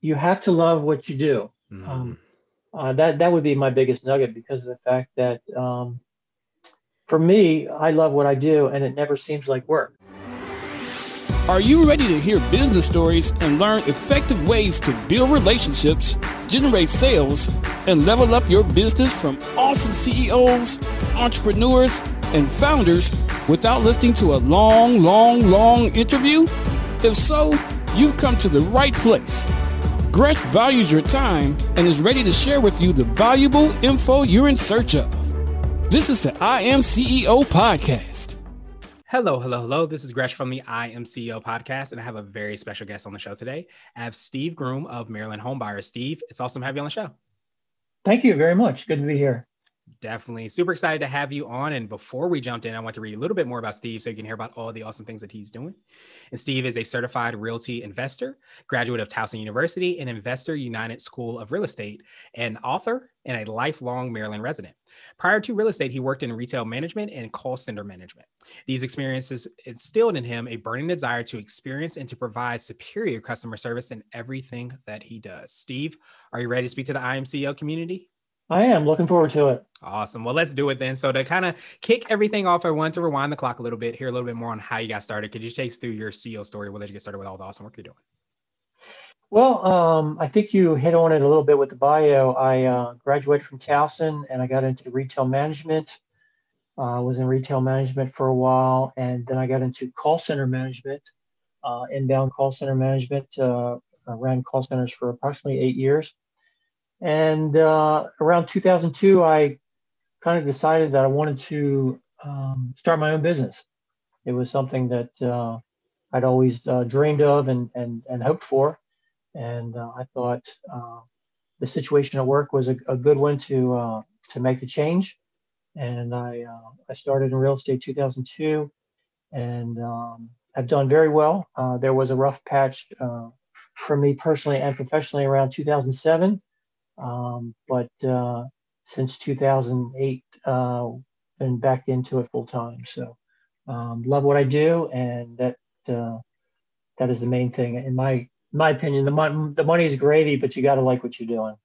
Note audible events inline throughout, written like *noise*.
you have to love what you do. Mhm. Um, uh, that that would be my biggest nugget because of the fact that um, for me, I love what I do, and it never seems like work. Are you ready to hear business stories and learn effective ways to build relationships, generate sales, and level up your business from awesome CEOs, entrepreneurs, and founders without listening to a long, long, long interview? If so, you've come to the right place. Gresh values your time and is ready to share with you the valuable info you're in search of. This is the I Am CEO podcast. Hello, hello, hello. This is Gresh from the I Am CEO podcast, and I have a very special guest on the show today. I have Steve Groom of Maryland Homebuyers. Steve, it's awesome to have you on the show. Thank you very much. Good to be here. Definitely super excited to have you on. And before we jumped in, I want to read a little bit more about Steve so you can hear about all the awesome things that he's doing. And Steve is a certified realty investor, graduate of Towson University and Investor United School of Real Estate, an author, and a lifelong Maryland resident. Prior to real estate, he worked in retail management and call center management. These experiences instilled in him a burning desire to experience and to provide superior customer service in everything that he does. Steve, are you ready to speak to the IMCEO community? I am looking forward to it. Awesome. Well, let's do it then. So to kind of kick everything off, I want to rewind the clock a little bit, hear a little bit more on how you got started. Could you take us through your CEO story? We'll let you get started with all the awesome work you're doing. Well, um, I think you hit on it a little bit with the bio. I uh, graduated from Towson and I got into retail management. I uh, was in retail management for a while, and then I got into call center management, uh, inbound call center management. Uh, I ran call centers for approximately eight years. And uh, around 2002, I kind of decided that I wanted to um, start my own business. It was something that uh, I'd always uh, dreamed of and, and, and hoped for. And uh, I thought uh, the situation at work was a, a good one to, uh, to make the change. And I, I started in real estate 2002 and um, have done very well. there was a rough patch for me personally and professionally around 2007. Um, but uh, since 2008, uh, been back into it full time. So um, love what I do, and that uh, that is the main thing in my my opinion. The money the money is gravy, but you got to like what you're doing.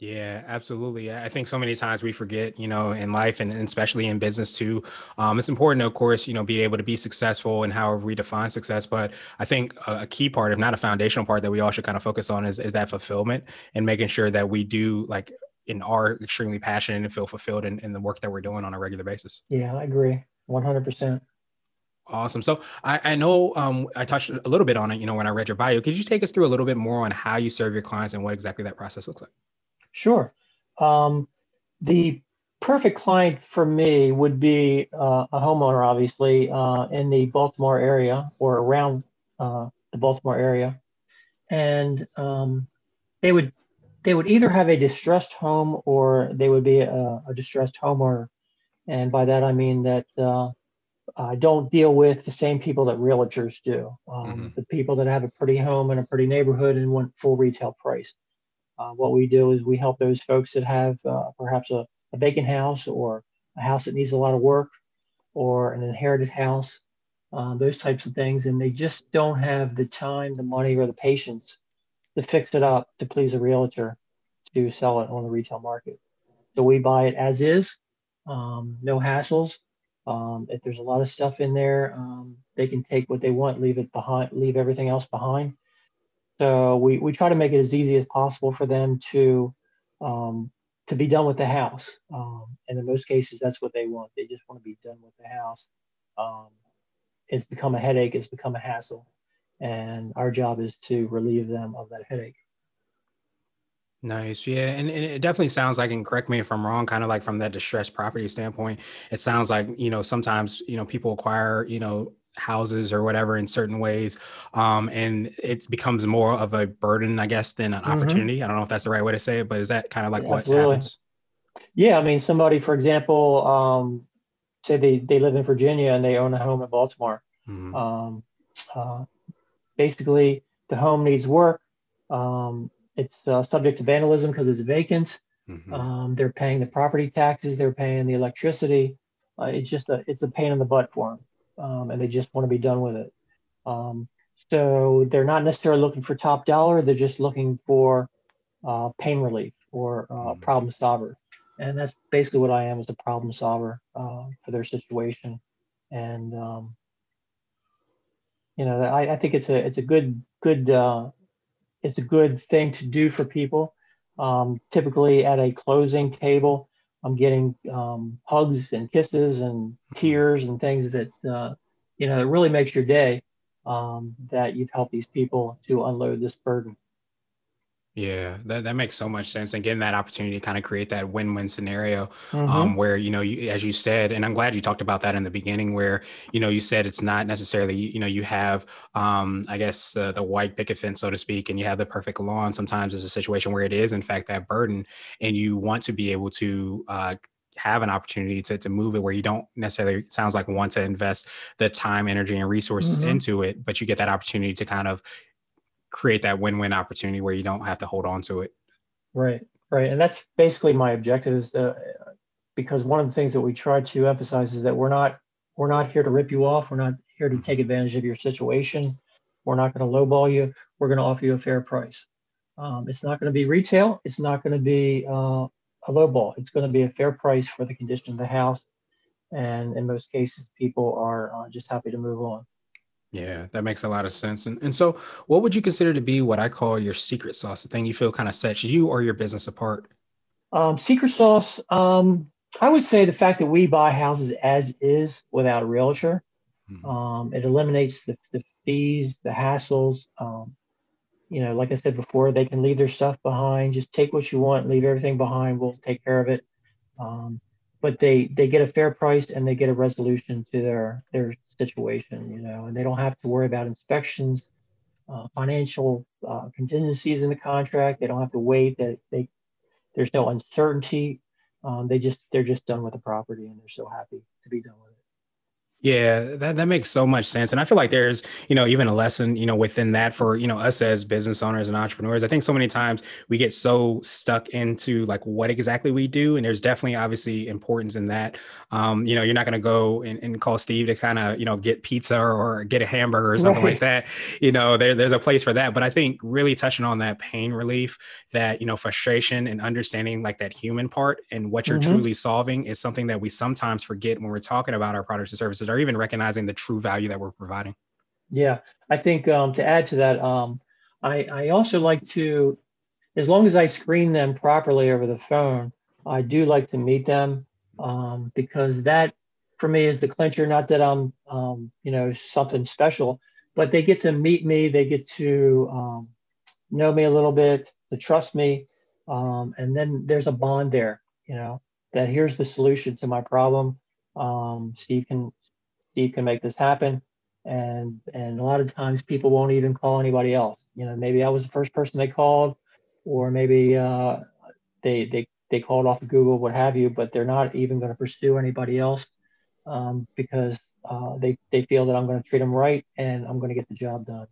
Yeah, absolutely. I think so many times we forget, you know, in life and especially in business too. Um, it's important, of course, you know, be able to be successful and however we define success. But I think a, key part, if not a foundational part, that we all should kind of focus on is is that fulfillment and making sure that we do like in are extremely passionate and feel fulfilled in, in the work that we're doing on a regular basis. Yeah, I agree, one hundred percent. Awesome. So I, I know um, I touched a little bit on it, you know, when I read your bio. Could you take us through a little bit more on how you serve your clients and what exactly that process looks like? Sure. Um, the perfect client for me would be uh, a homeowner, obviously, uh, in the Baltimore area or around uh, the Baltimore area, and um, they would they would either have a distressed home or they would be a, a distressed homeowner, and by that I mean that uh, I don't deal with the same people that realtors do. Um, Mhm. The people that have a pretty home and a pretty neighborhood and want full retail price. Uh, what we do is we help those folks that have uh, perhaps a, a vacant house or a house that needs a lot of work or an inherited house, uh, those types of things. And they just don't have the time, the money, or the patience to fix it up to please a realtor to sell it on the retail market. So we buy it as is, um, no hassles. Um, if there's a lot of stuff in there, um, they can take what they want, leave it behind, leave everything else behind. So we, we try to make it as easy as possible for them to um, to be done with the house. Um, and in most cases, that's what they want. They just want to be done with the house. Um, it's become a headache. It's become a hassle, and our job is to relieve them of that headache. Nice. Yeah. And, and it definitely sounds like, and correct me if I'm wrong, kind of like from that distressed property standpoint, it sounds like, you know, sometimes, you know, people acquire, you know, houses or whatever in certain ways. Um, and it becomes more of a burden, I guess, than an Mhm. opportunity. I don't know if that's the right way to say it, but is that kind of like what Absolutely. happens? Yeah, I mean, somebody, for example, um, say they, they live in Virginia and they own a home in Baltimore. Mhm. Um, uh, basically, the home needs work. Um, it's uh, subject to vandalism because it's vacant. Mhm. Um, they're paying the property taxes. They're paying the electricity. Uh, it's just a it's a pain in the butt for them, um, and they just want to be done with it. Um, so they're not necessarily looking for top dollar. They're just looking for uh, pain relief or uh, mm. problem solver. And that's basically what I am as a problem solver uh, for their situation. And, um, you know, I, I, think it's a, it's a good, good, uh, it's a good thing to do for people. Um, typically at a closing table, I'm getting um, hugs and kisses and tears and things that, uh, you know, it really makes your day um, that you've helped these people to unload this burden. Yeah, that, that makes so much sense. And getting that opportunity to kind of create that win-win scenario mm-hmm. um, where, you know, you, as you said, and I'm glad you talked about that in the beginning where, you know, you said it's not necessarily, you know, you have, um, I guess, uh, the white picket fence, so to speak, and you have the perfect lawn. Sometimes it's a situation where it is, in fact, that burden and you want to be able to uh, have an opportunity to, to move it where you don't necessarily sounds like want to invest the time energy and resources mm-hmm. into it but you get that opportunity to kind of create that win-win opportunity where you don't have to hold on to it. Right, right, and that's basically my objective is to, because one of the things that we try to emphasize is that we're not we're not here to rip you off. We're not here to take advantage of your situation. We're not going to lowball you. We're going to offer you a fair price. Um, it's not going to be retail. It's not going to be uh, a lowball. It's going to be a fair price for the condition of the house. And in most cases, people are uh, just happy to move on. Yeah, that makes a lot of sense. And, and so, what would you consider to be what I call your secret sauce, the thing you feel kind of sets you or your business apart? Um, secret sauce, um, I would say the fact that we buy houses as is without a realtor. Mm-hmm. Um, it eliminates the, the, fees, the hassles. Um, you know, like I said before, they can leave their stuff behind. Just take what you want, leave everything behind. We'll take care of it. Um, but they they get a fair price and they get a resolution to their their situation you know and they don't have to worry about inspections uh, financial uh, contingencies in the contract. They don't have to wait. That they there's no uncertainty. Um, they just they're just done with the property and they're so happy to be done with it yeah, that, that makes so much sense. And I feel like there's, you know, even a lesson, you know, within that for, you know, us as business owners and entrepreneurs. I think so many times we get so stuck into like what exactly we do. And there's definitely obviously importance in that. Um, you know, you're not going to go and, and, call Steve to kind of, you know, get pizza or, or get a hamburger or something right. like that. You know, there, there's a place for that. But I think really touching on that pain relief, that, you know, frustration and understanding like that human part and what you're mm-hmm. truly solving is something that we sometimes forget when we're talking about our products and services or even recognizing the true value that we're providing. Yeah, I think um, to add to that, um, I, I also like to, as long as I screen them properly over the phone, I do like to meet them um, because that for me is the clincher. Not that I'm, um, you know, something special, but they get to meet me. They get to um, know me a little bit, to trust me, um, and then there's a bond there. You know, that here's the solution to my problem. Steve can Steve can make this happen. And and a lot of times people won't even call anybody else. You know, maybe I was the first person they called, or maybe uh, they they they called off of Google, what have you, but they're not even going to pursue anybody else um, because uh, they they feel that I'm going to treat them right and I'm going to get the job done.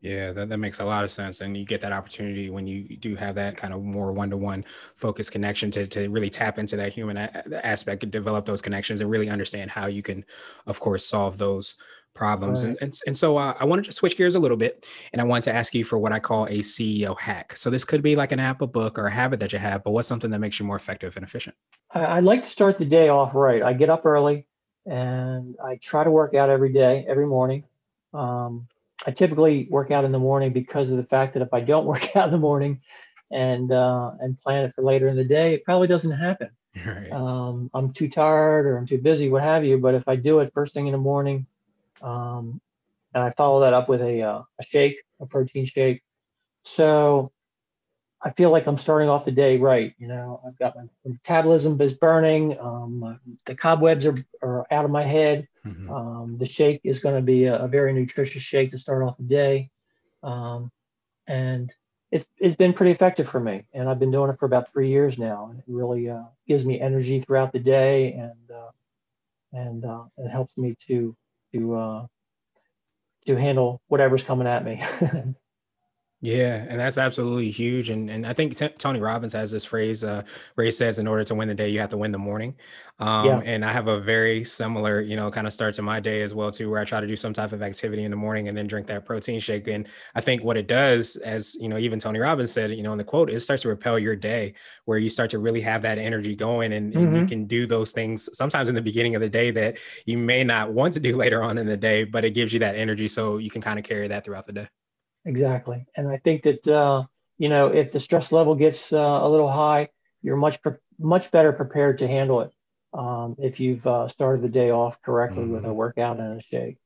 Yeah, that, that makes a lot of sense. And you get that opportunity when you do have that kind of more one to one focused connection to, to really tap into that human a- aspect and develop those connections and really understand how you can, of course, solve those problems. Right. And, and, and so uh, I wanted to switch gears a little bit and I wanted to ask you for what I call a CEO hack. So this could be like an app, a book, or a habit that you have, but what's something that makes you more effective and efficient? I, I like to start the day off right. I get up early and I try to work out every day, every morning. Um, I typically work out in the morning because of the fact that if I don't *laughs* work out in the morning and uh, and plan it for later in the day, it probably doesn't happen. *laughs* Right. Um, I'm too tired or I'm too busy, what have you. But if I do it first thing in the morning, um, and I follow that up with a uh, a shake, a protein shake, so I feel like I'm starting off the day right. You know, I've got my metabolism is burning. Um, the cobwebs are, are out of my head. Mm-hmm. Um, the shake is going to be a, a, very nutritious shake to start off the day. Um, and it's, it's been pretty effective for me. And I've been doing it for about three years now. And it really uh, gives me energy throughout the day and, uh, and uh, it helps me to, to, uh, to handle whatever's coming at me. *laughs* Yeah, and that's absolutely huge. And and I think t- Tony Robbins has this phrase uh, where he says, "In order to win the day, you have to win the morning." Um, Yeah. and I have a very similar, you know, kind of start to my day as well too, where I try to do some type of activity in the morning and then drink that protein shake. And I think what it does, as you know, even Tony Robbins said, you know, in the quote, it starts to repel your day, where you start to really have that energy going, and, and you Mhm. can do those things sometimes in the beginning of the day that you may not want to do later on in the day, but it gives you that energy, so you can kind of carry that throughout the day. Exactly. And I think that, uh, you know, if the stress level gets uh, a little high, you're much, pre- much better prepared to handle it um, if you've uh, started the day off correctly with a Mhm. workout and a shake.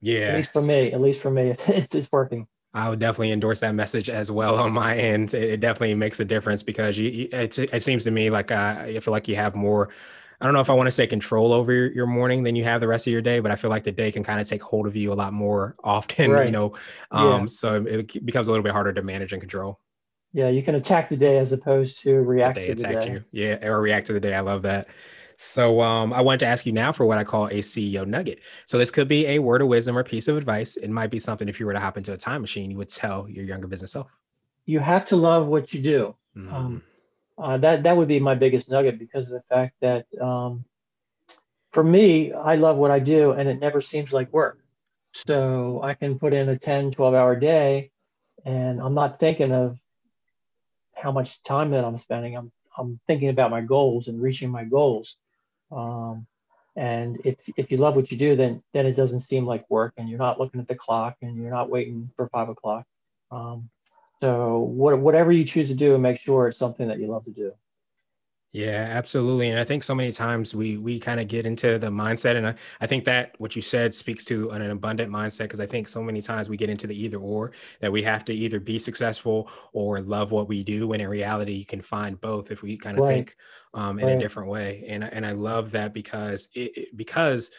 Yeah. At least for me, at least for me, *laughs* it's, it's working. I would definitely endorse that message as well on my end. It it definitely makes a difference because you, you- it, it seems to me like uh, I feel like you have more. I don't know if I want to say control over your, your morning than you have the rest of your day, but I feel like the day can kind of take hold of you a lot more *laughs* often, you Right. know. Yeah. Um, so it becomes a little bit harder to manage and control. Yeah, you can attack the day as opposed to react they to the attacked day. you. Yeah, or react to the day. I love that. So um, I wanted to ask you now for what I call a CEO nugget. So this could be a word of wisdom or piece of advice. It might be something if you were to hop into a time machine, you would tell your younger business self. You have to love what you do. Mm, Um, Uh, that that would be my biggest nugget because of the fact that um, for me, I love what I do and it never seems like work. So I can put in a 10, 12 hour day and I'm not thinking of how much time that I'm spending. I'm, I'm thinking about my goals and reaching my goals. Um, and if, if you love what you do, then, then it doesn't seem like work and you're not looking at the clock and you're not waiting for five o'clock. Um, so what, whatever you choose to do, make sure it's something that you love to do. Yeah, absolutely. And I think so many times we we kind of get into the mindset, and I, I think that what you said speaks to an, abundant mindset because I think so many times we get into the either or that we have to either be successful or love what we do. When in reality, you can find both if we kind of Right. think um, in a different way. And I- and I love that because it- because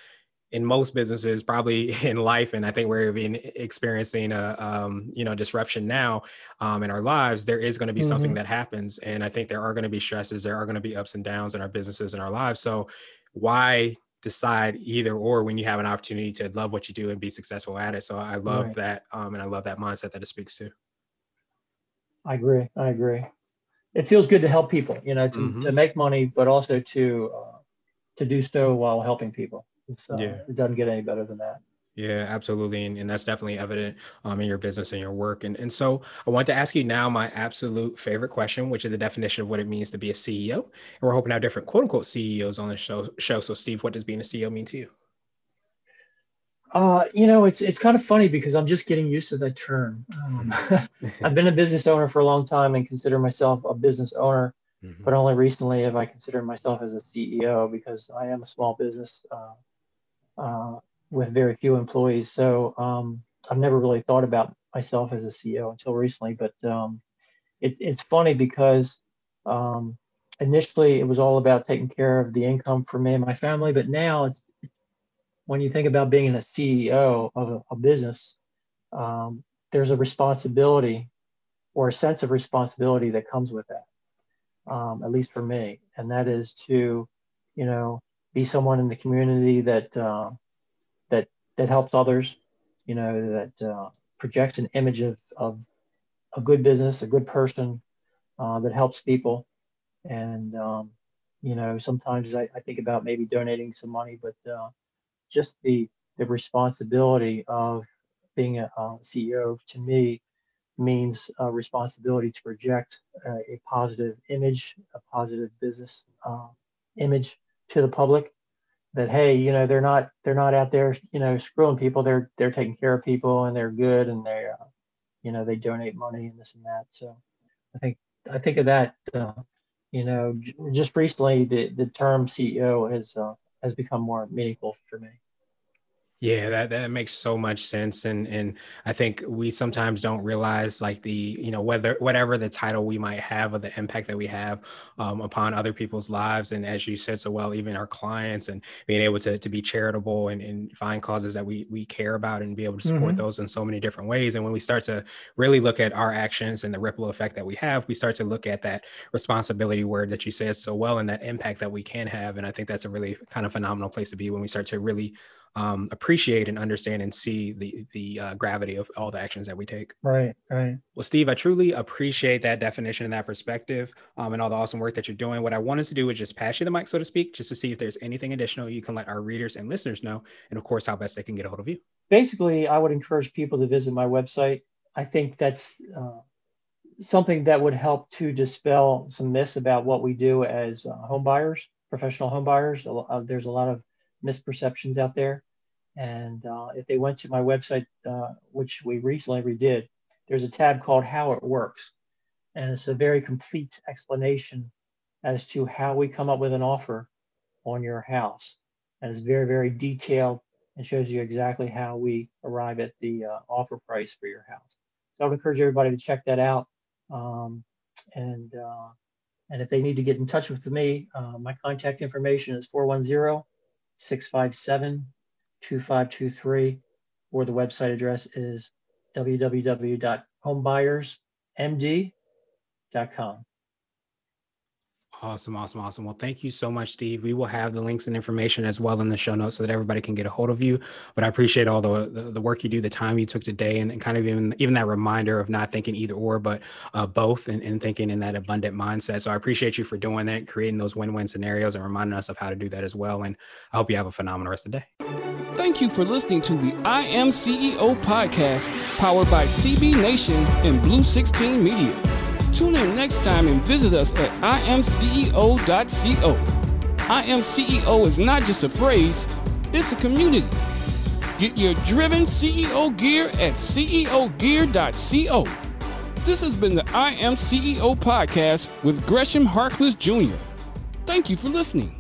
in most businesses, probably *laughs* in life, and I think we're even experiencing a um, you know disruption now um, in our lives. There is going to be something Mhm. that happens, and I think there are going to be stresses. There are going to be ups and downs in our businesses and our lives. So why decide either or when you have an opportunity to love what you do and be successful at it? So I love Right. that, um, and I love that mindset that it speaks to. I agree. I agree. It feels good to help people, you know, to, Mhm. to make money, but also to uh, to do so while helping people. It's, uh, Yeah. It doesn't get any better than that. Yeah, absolutely. And, and that's definitely evident um, in your business and your work. And, and so I want to ask you now my absolute favorite question, which is the definition of what it means to be a CEO. And we're hoping to have different quote unquote CEOs on the show. show. So, Steve, what does being a CEO mean to you? Uh, you know, it's it's kind of funny because I'm just getting used to that term. Um, *laughs* *laughs* I've been a business owner for a long time and consider myself a business owner, Mhm. but only recently have I considered myself as a CEO because I am a small business uh, uh, with very few employees. So um, I've never really thought about myself as a CEO until recently. But um, it's it's funny because um, initially it was all about taking care of the income for me and my family, but now it's when you think about being a CEO of a, a business, um, there's a responsibility or a sense of responsibility that comes with that, um, at least for me. And that is to, you know, be someone in the community that uh, that that helps others, you know, that uh, projects an image of, of a good business, a good person uh, that helps people. And um, you know, sometimes I, I think about maybe donating some money, but uh, just the the responsibility of being a, uh CEO to me means a responsibility to project a positive image, a positive business uh, image to the public. That hey, you know they're not they're not out there you know screwing people. They're they're taking care of people and they're good and they uh, you know they donate money and this and that. So I think I think of that. Uh, you know, j- just recently the the term CEO has uh, has become more meaningful for me. Yeah, that, that makes so much sense. And and I think we sometimes don't realize like the, you know, whether whatever the title we might have or the impact that we have um, upon other people's lives. And as you said so well, even our clients and being able to, to be charitable and, and find causes that we we care about and be able to support Mhm. those in so many different ways. And when we start to really look at our actions and the ripple effect that we have, we start to look at that responsibility word that you said so well and that impact that we can have. And I think that's a really kind of phenomenal place to be when we start to really um, appreciate and understand and see the the uh, gravity of all the actions that we take. Right, right. Well, Steve, I truly appreciate that definition and that perspective um, and all the awesome work that you're doing. What I wanted to do was just pass you the mic, so to speak, just to see if there's anything additional you can let our readers and listeners know, and of course, how best they can get a hold of you. Basically, I would encourage people to visit my website. I think that's uh, something that would help to dispel some myths about what we do as uh, home buyers, professional home buyers. Uh, there's a lot of misperceptions out there. And uh, if they went to my website, uh, which we recently redid, there's a tab called How It Works. And it's a very complete explanation as to how we come up with an offer on your house. And it's very, very detailed and shows you exactly how we arrive at the uh, offer price for your house. So I would encourage everybody to check that out. Um, and uh, and if they need to get in touch with me, uh, my contact information is 410 657 2523, or the website address is www.homebuyermd.com. Awesome, awesome, awesome. Well, thank you so much, Steve. We will have the links and information as well in the show notes so that everybody can get a hold of you. But I appreciate all the the, the work you do, the time you took today, and, and, kind of even even that reminder of not thinking either or, but uh, both, and, and, thinking in that abundant mindset. So I appreciate you for doing that, creating those win-win scenarios, and reminding us of how to do that as well. And I hope you have a phenomenal rest of the day. Thank you for listening to the I Am CEO podcast, powered by CB Nation and Blue 16 Media. Tune in next time and visit us at imceo.co. IMCEO is not just a phrase, it's a community. Get your driven CEO gear at ceogear.co. This has been the I Am CEO podcast with Gresham Harkless Jr. Thank you for listening.